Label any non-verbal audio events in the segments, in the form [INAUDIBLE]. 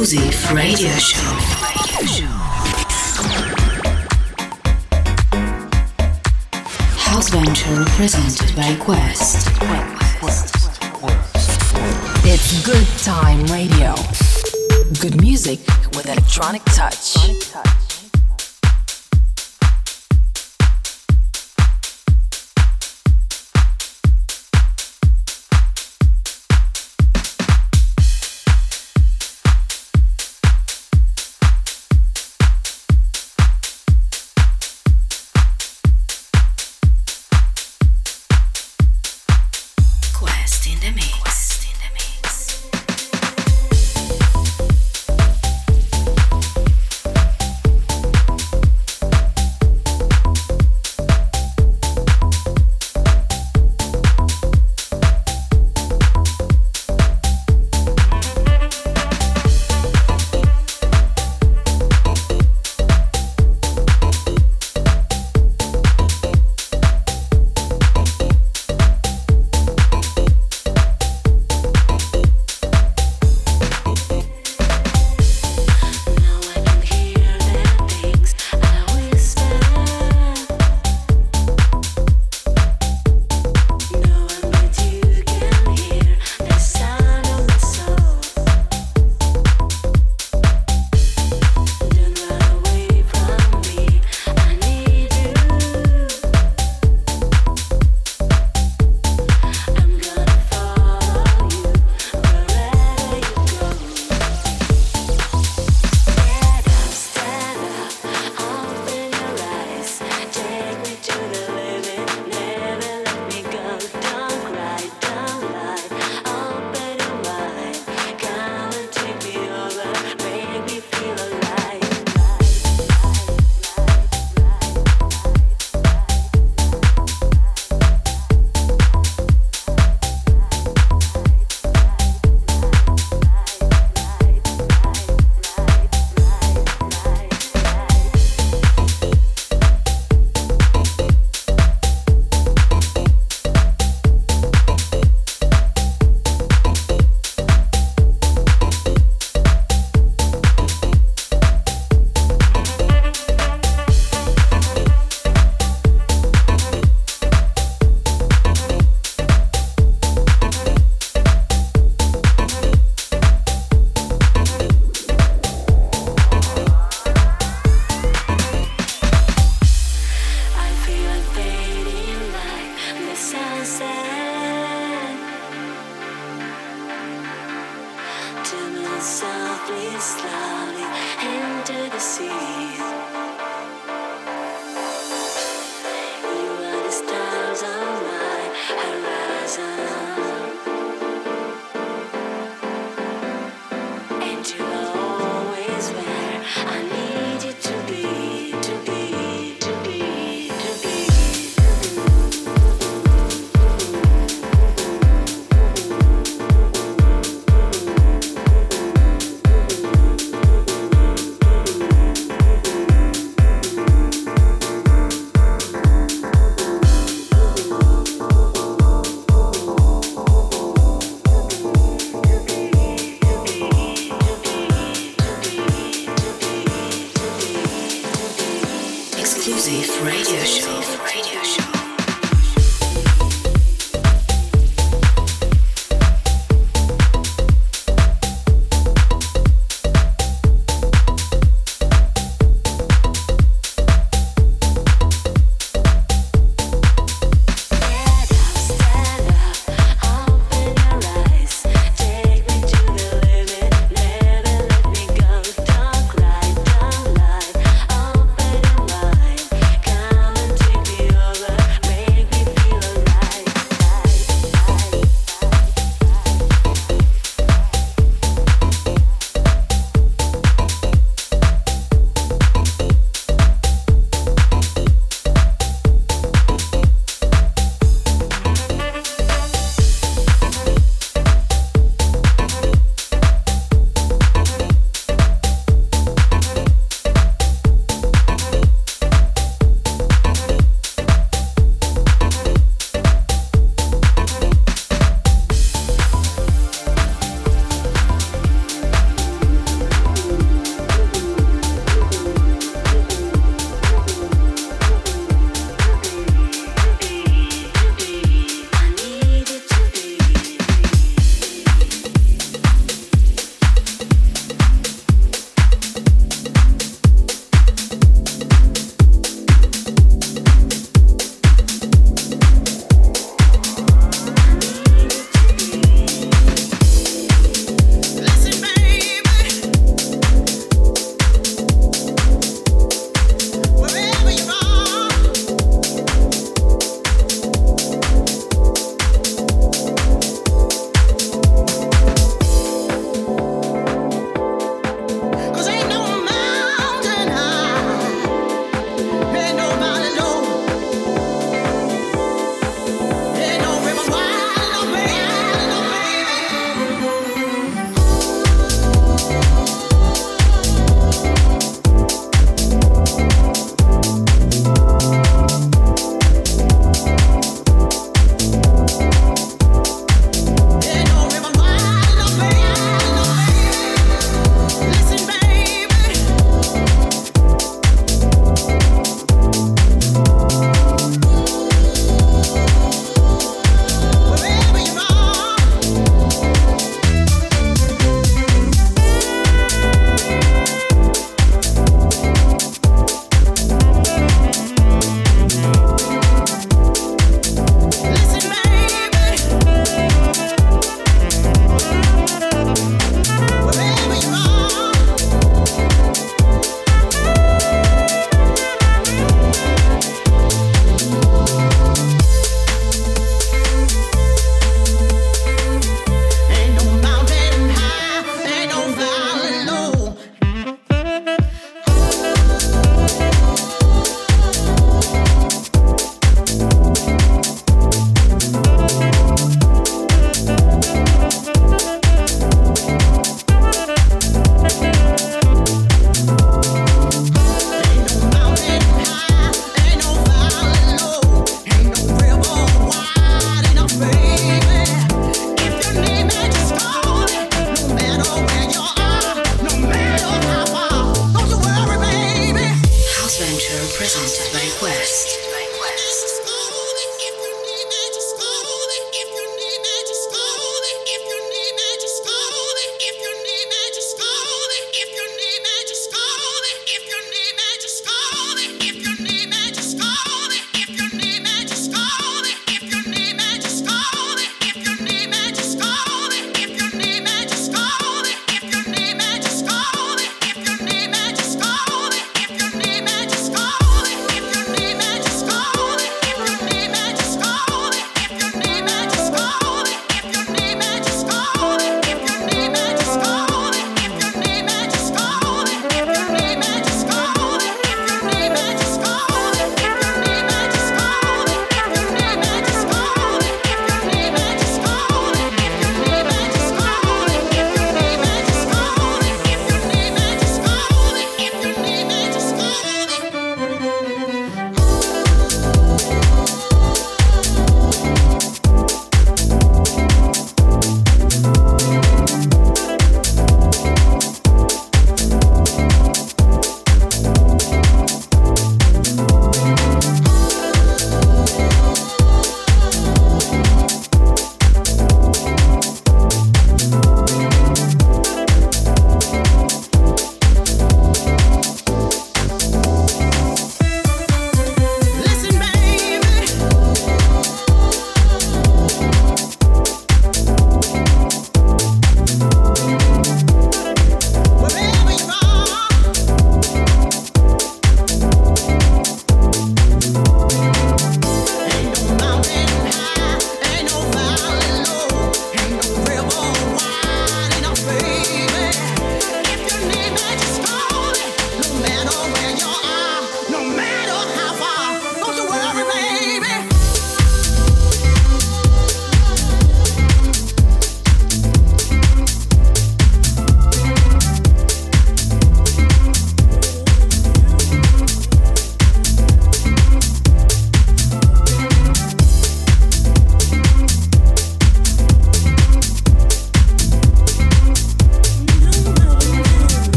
exclusive radio show. House Venture presented by Quest. It's Good Time Radio. Good music with electronic touch.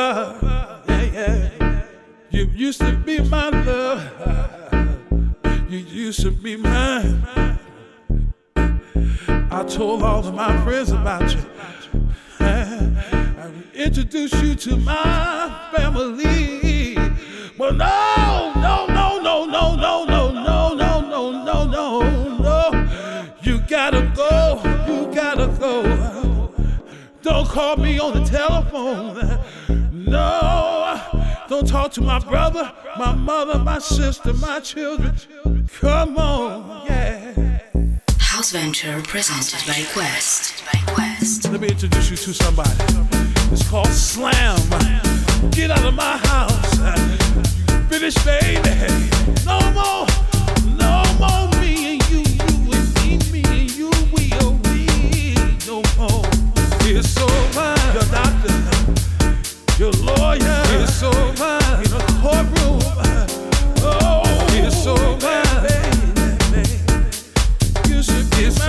Yeah, yeah. You used to be my love. You used to be mine. I told all of my friends about you. I introduced you to my family. But no, no, no, no, no, no, no, no, no, no, no, no, no. You gotta go. You gotta go. Don't call me on the telephone. No. Don't talk to my brother, my mother, my sister, my children. Come on, yeah. House Venture presented by Quest. By Quest. Let me introduce you to somebody. It's called Slam. Get out of my house. Finish, baby. No more, no more me and you, you and me, me and you, we are we. No more. It's over. Your doctor, your lawyer. Over. In a courtroom. Oh, it's over. You should be it's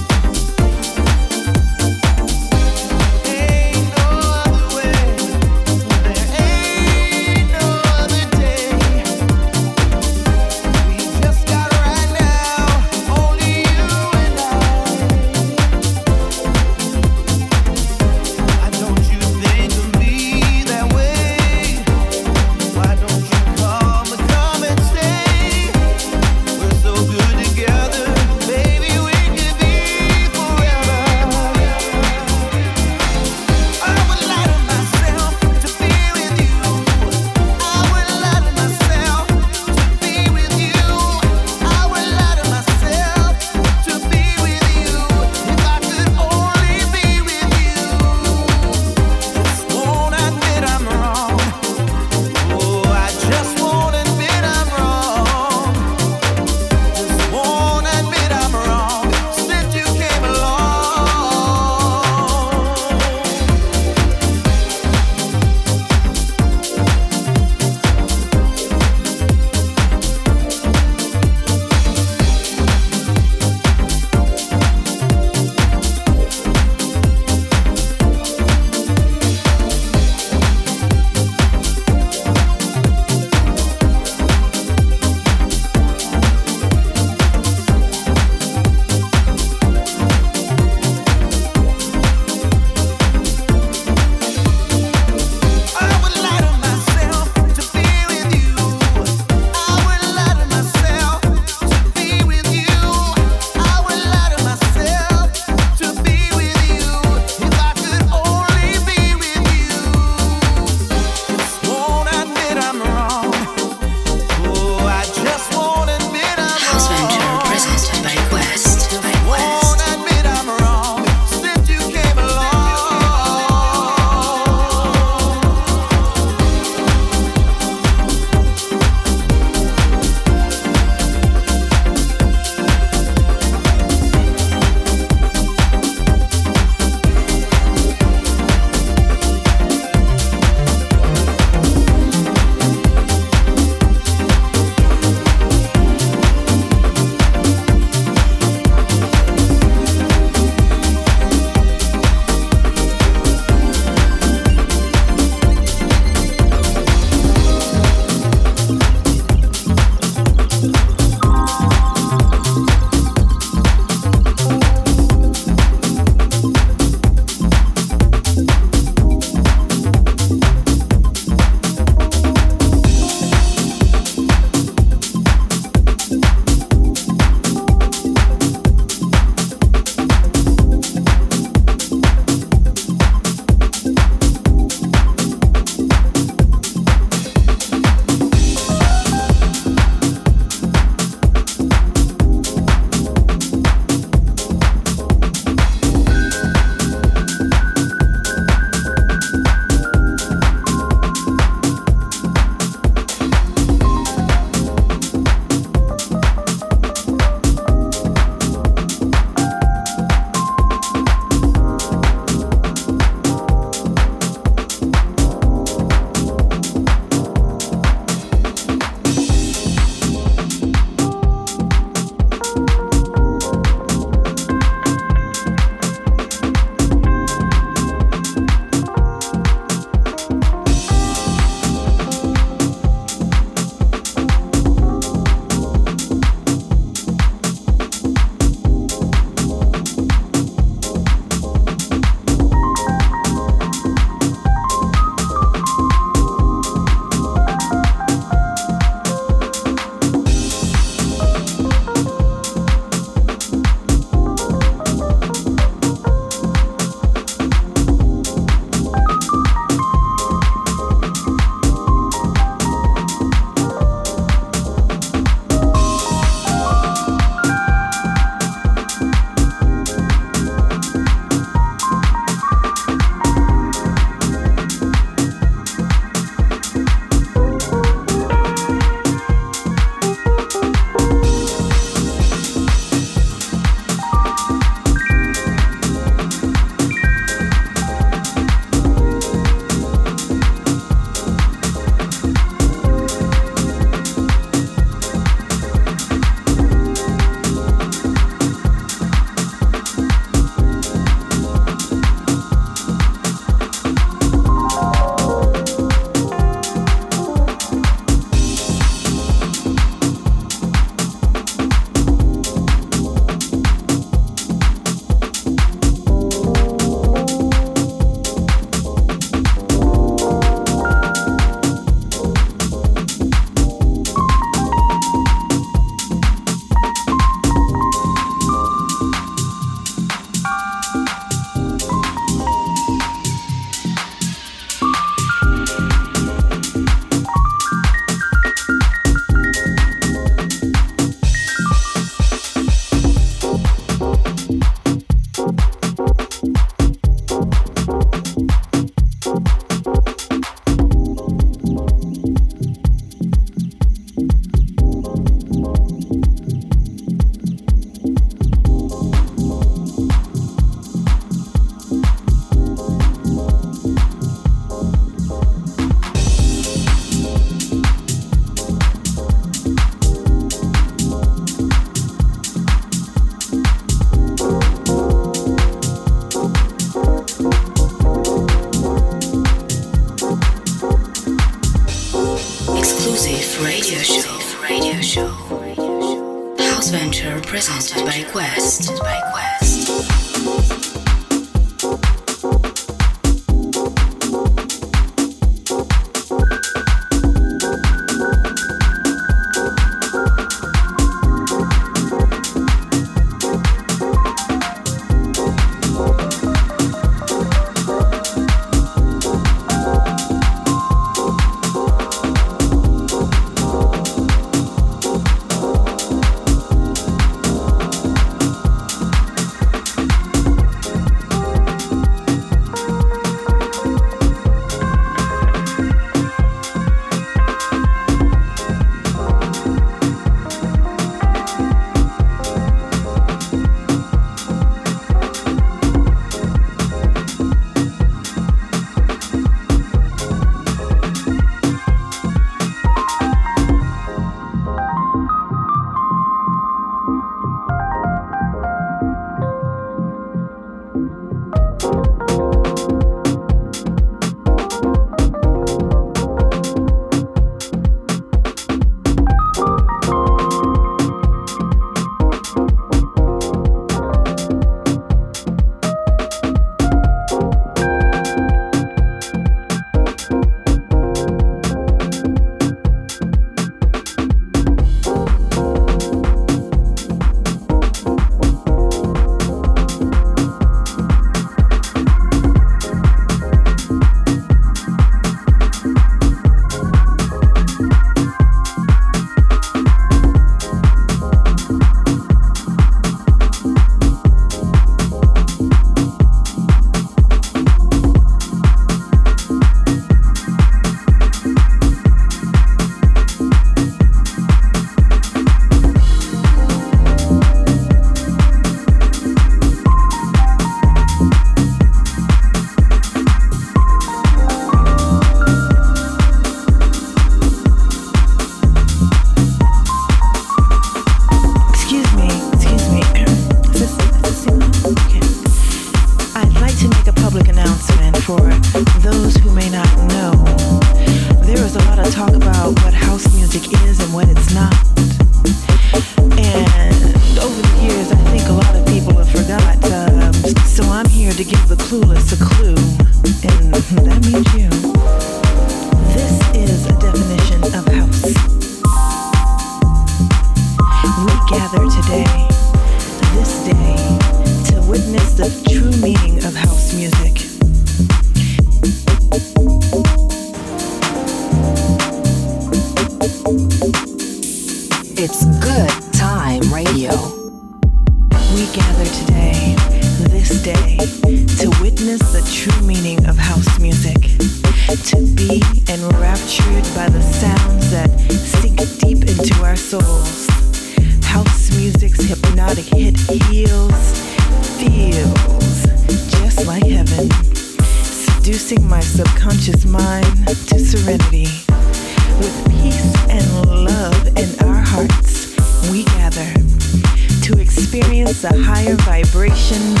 definition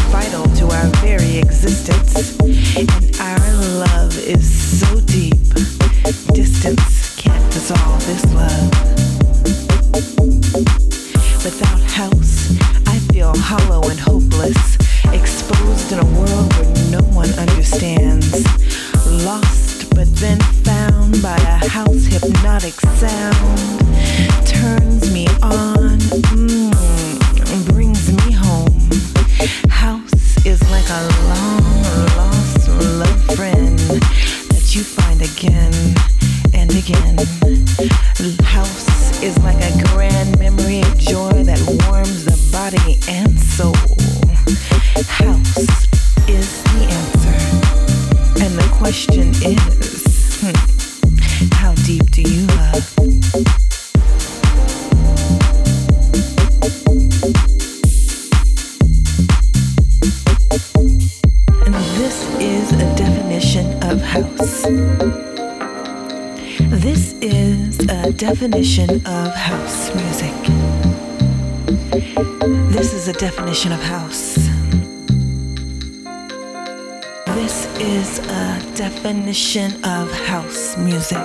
of house music.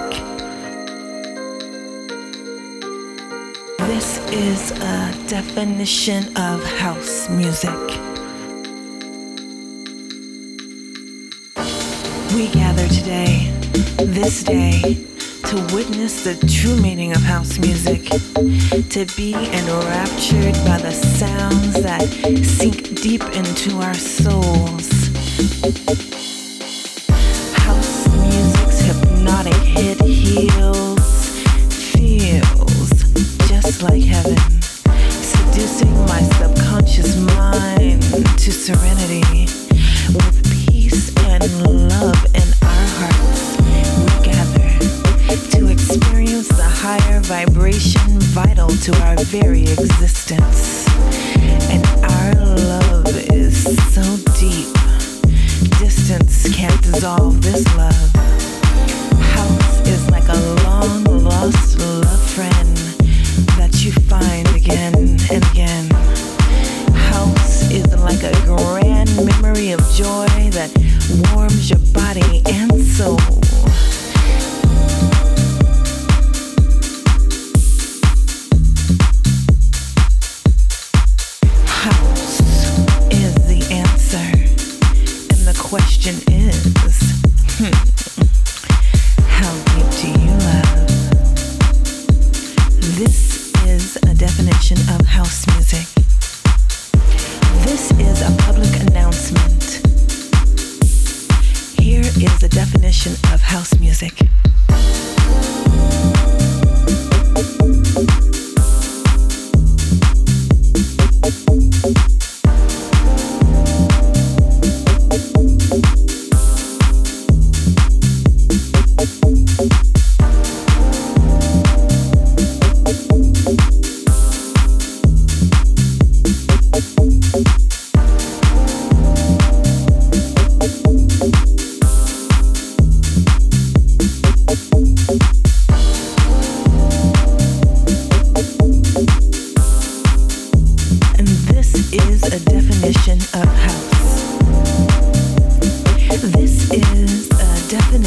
This is a definition of house music. We gather today, this day, to witness the true meaning of house music, to be enraptured by the sounds that sink deep into our souls.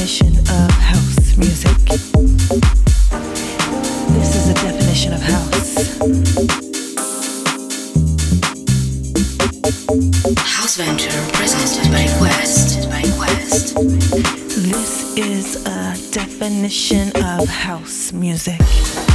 Definition of house music. This is a definition of house. House Venture presented by Quest. By Quest. This is a definition of house music.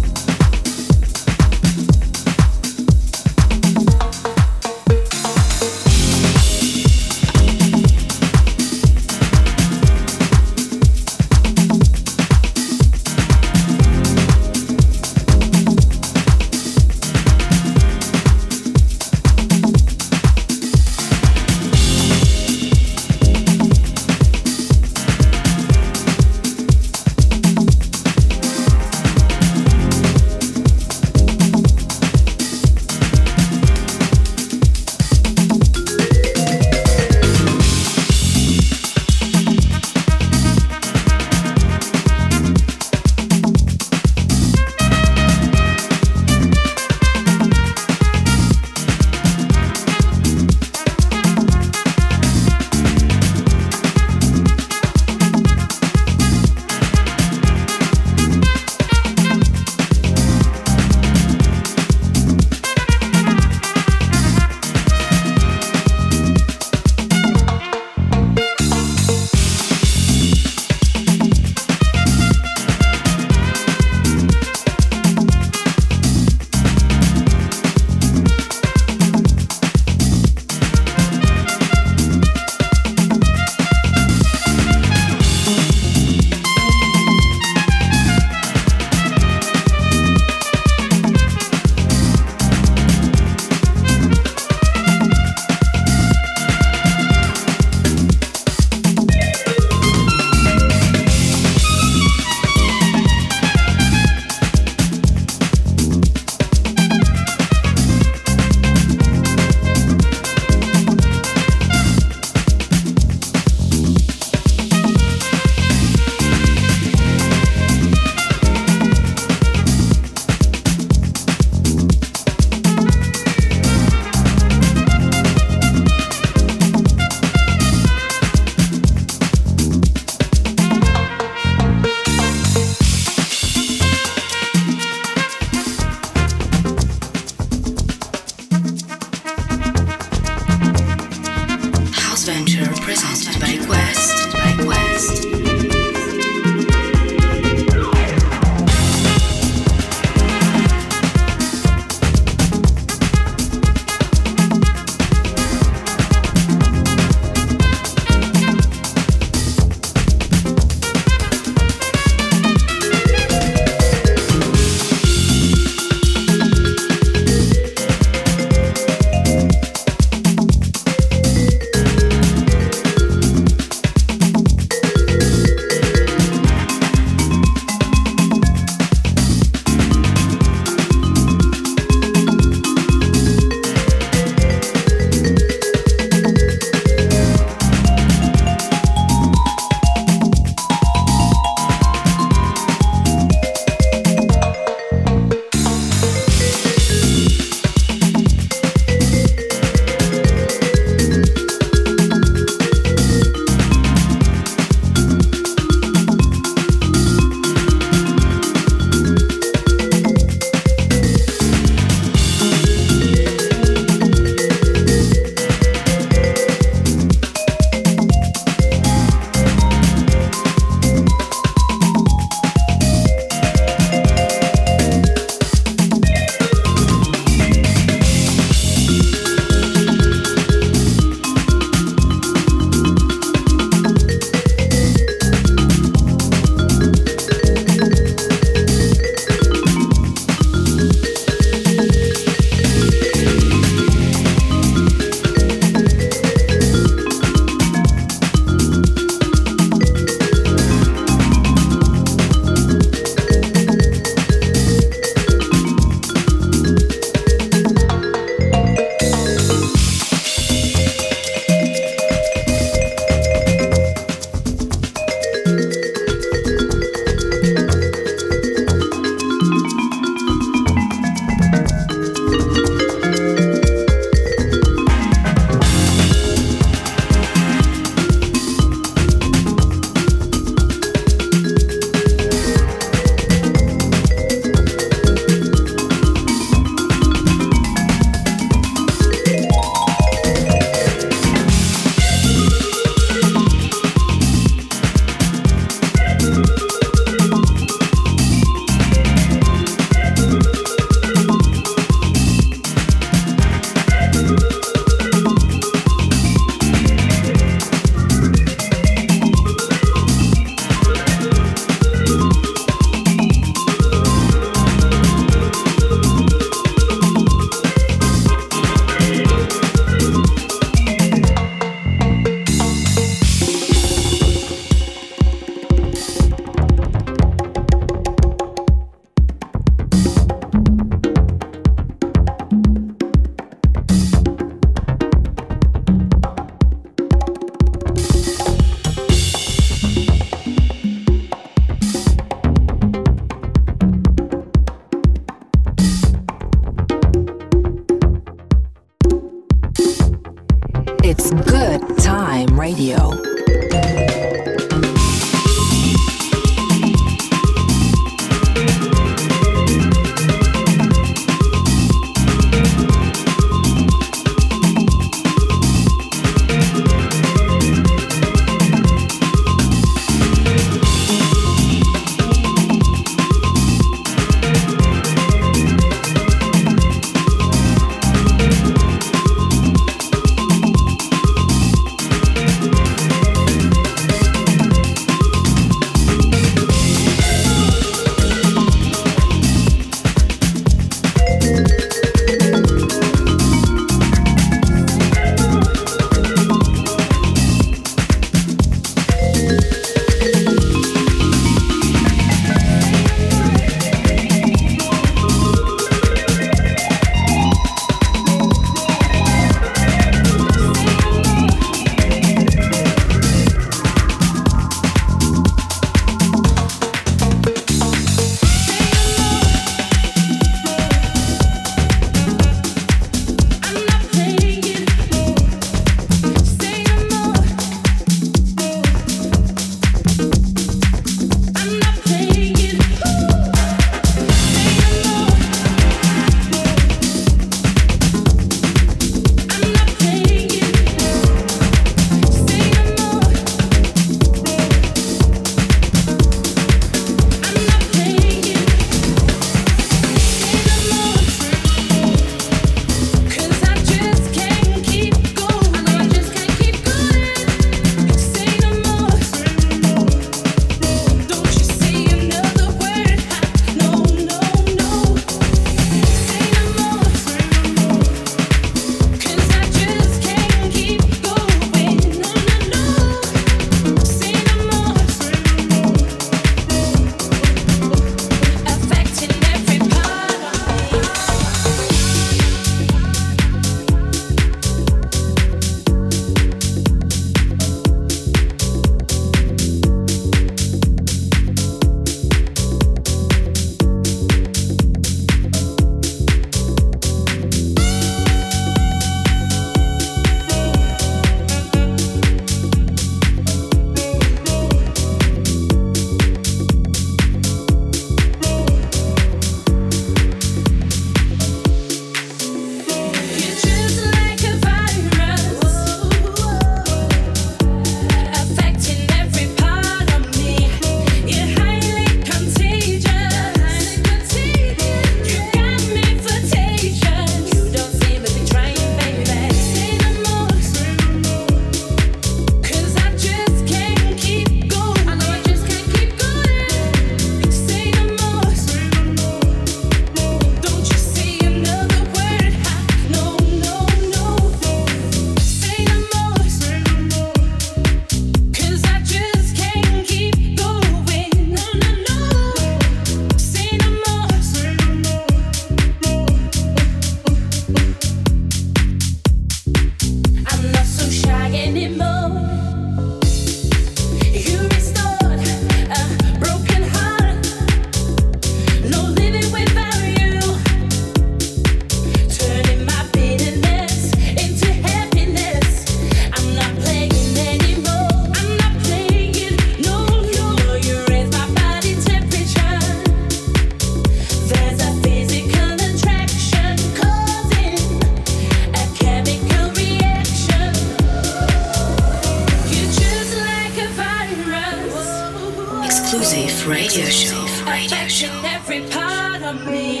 every part of me.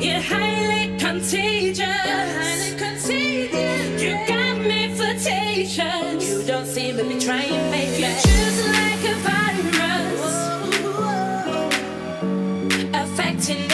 You're highly contagious. You. You got me flirtatious. You don't seem to be trying, baby. You choose like a virus, affecting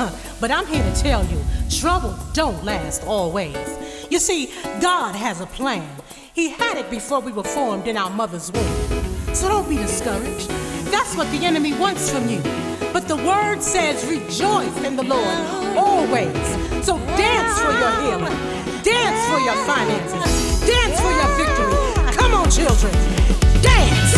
[LAUGHS] But I'm here to tell you trouble don't last always. You see, God has a plan. He had it before we were formed in our mother's womb. So don't be discouraged. That's what the enemy wants from you. But the word says, rejoice in the Lord always. So dance for your healing, dance for your finances, dance for your victory. Come on, children, dance.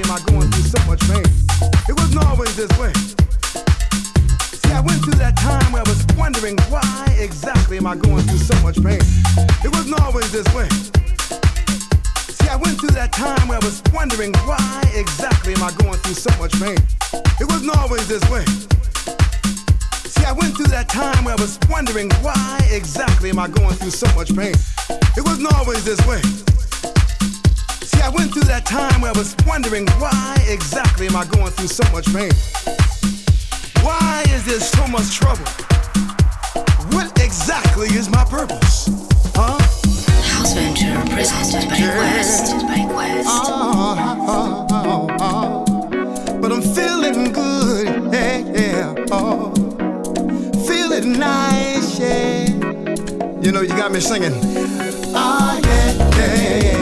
am I going through so much pain? It wasn't always this way. See, I went through that time where I was wondering why exactly am I going through so much pain? It wasn't always this way. See, I went through that time where I was wondering why exactly am I going through so much pain? It wasn't always this way. See, I went through that time where I was wondering why exactly am I going through so much pain? It wasn't always this way went through that time where I was wondering why exactly am I going through so much pain? Why is there so much trouble? What exactly is my purpose? Huh? House Venture presented by Quest. By Quest. Oh, uh-huh. oh, oh, but I'm feeling good, yeah, yeah, oh. Feeling nice, yeah. You know, you got me singing. Ah, yeah, yeah, yeah.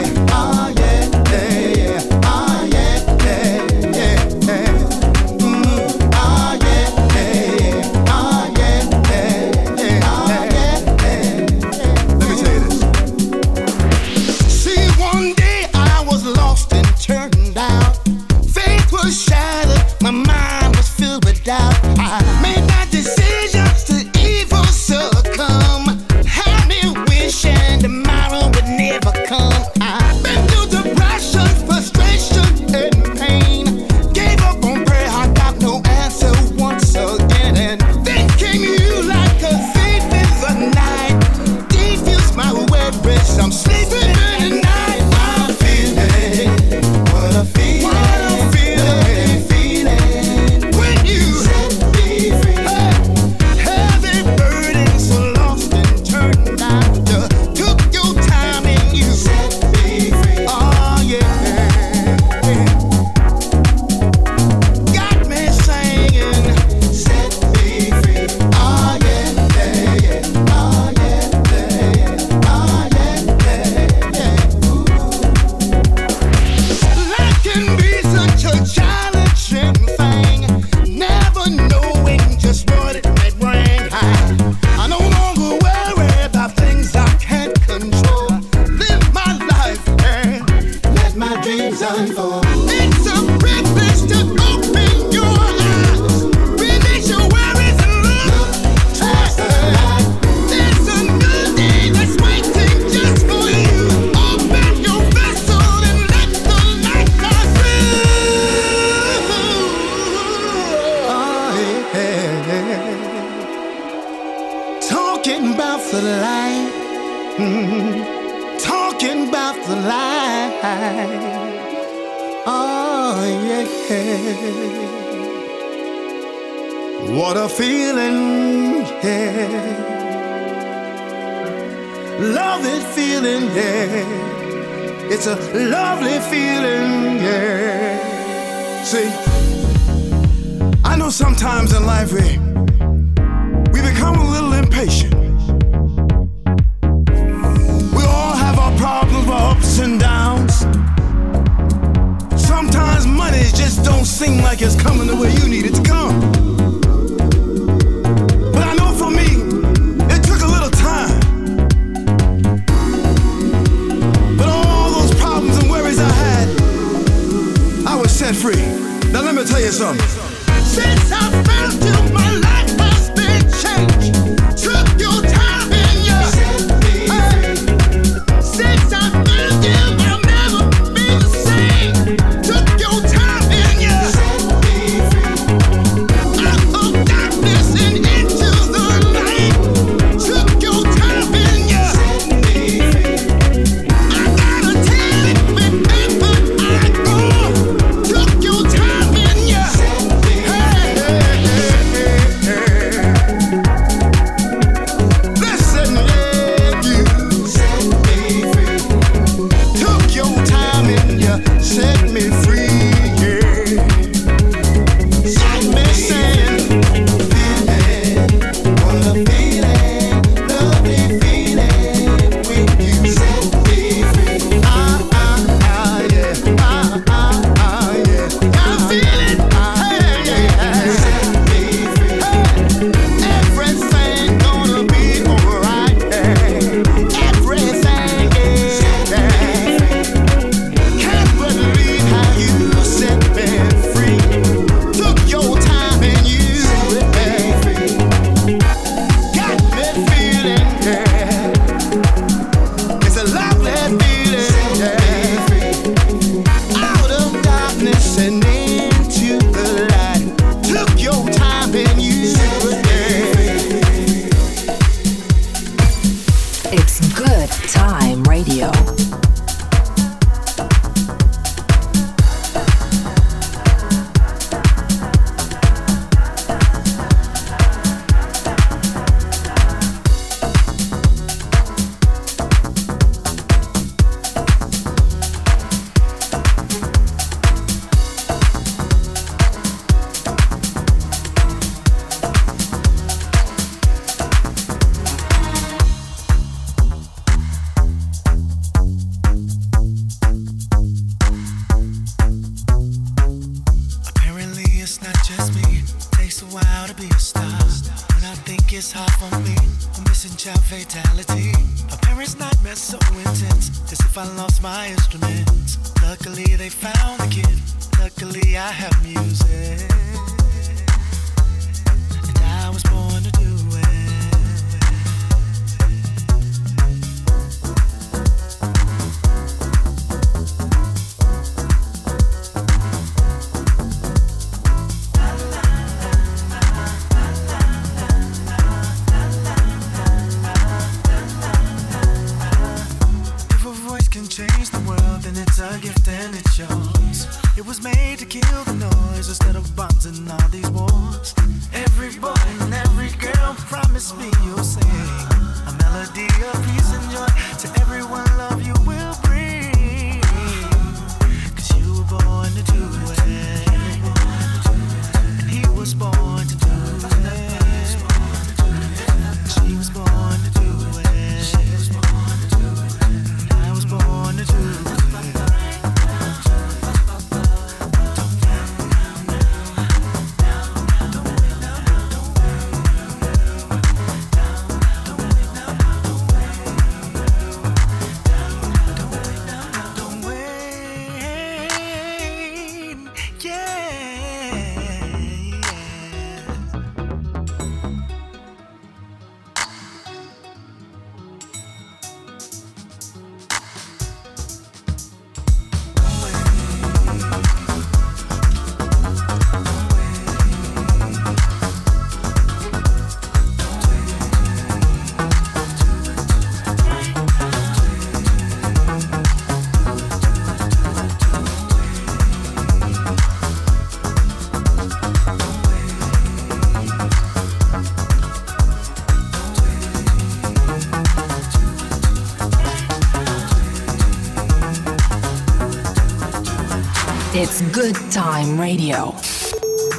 Good Time Radio.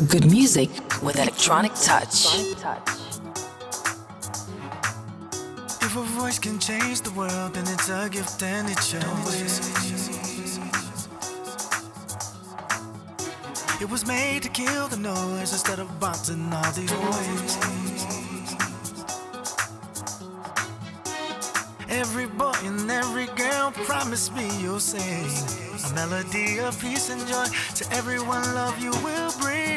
Good music with electronic touch. If a voice can change the world, then it's a gift and it shows. It was made to kill the noise instead of bouncing all these ways. Every boy and every girl promise me you'll sing melody of peace and joy to everyone love you will bring.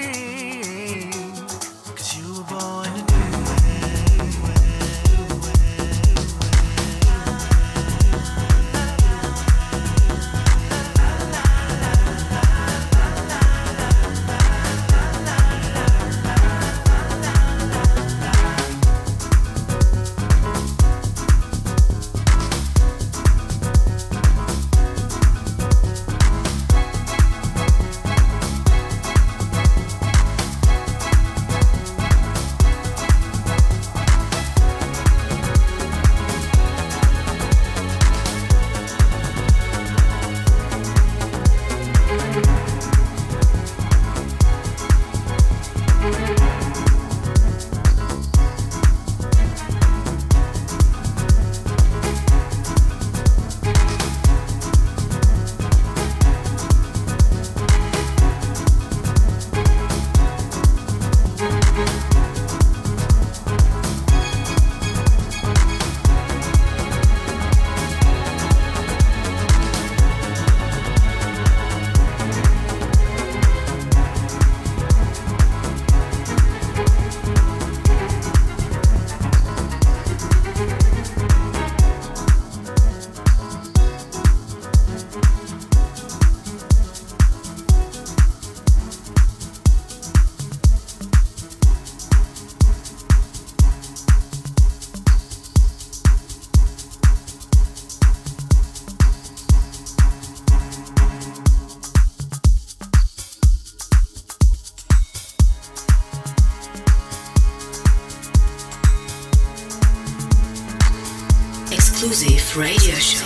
Radio show.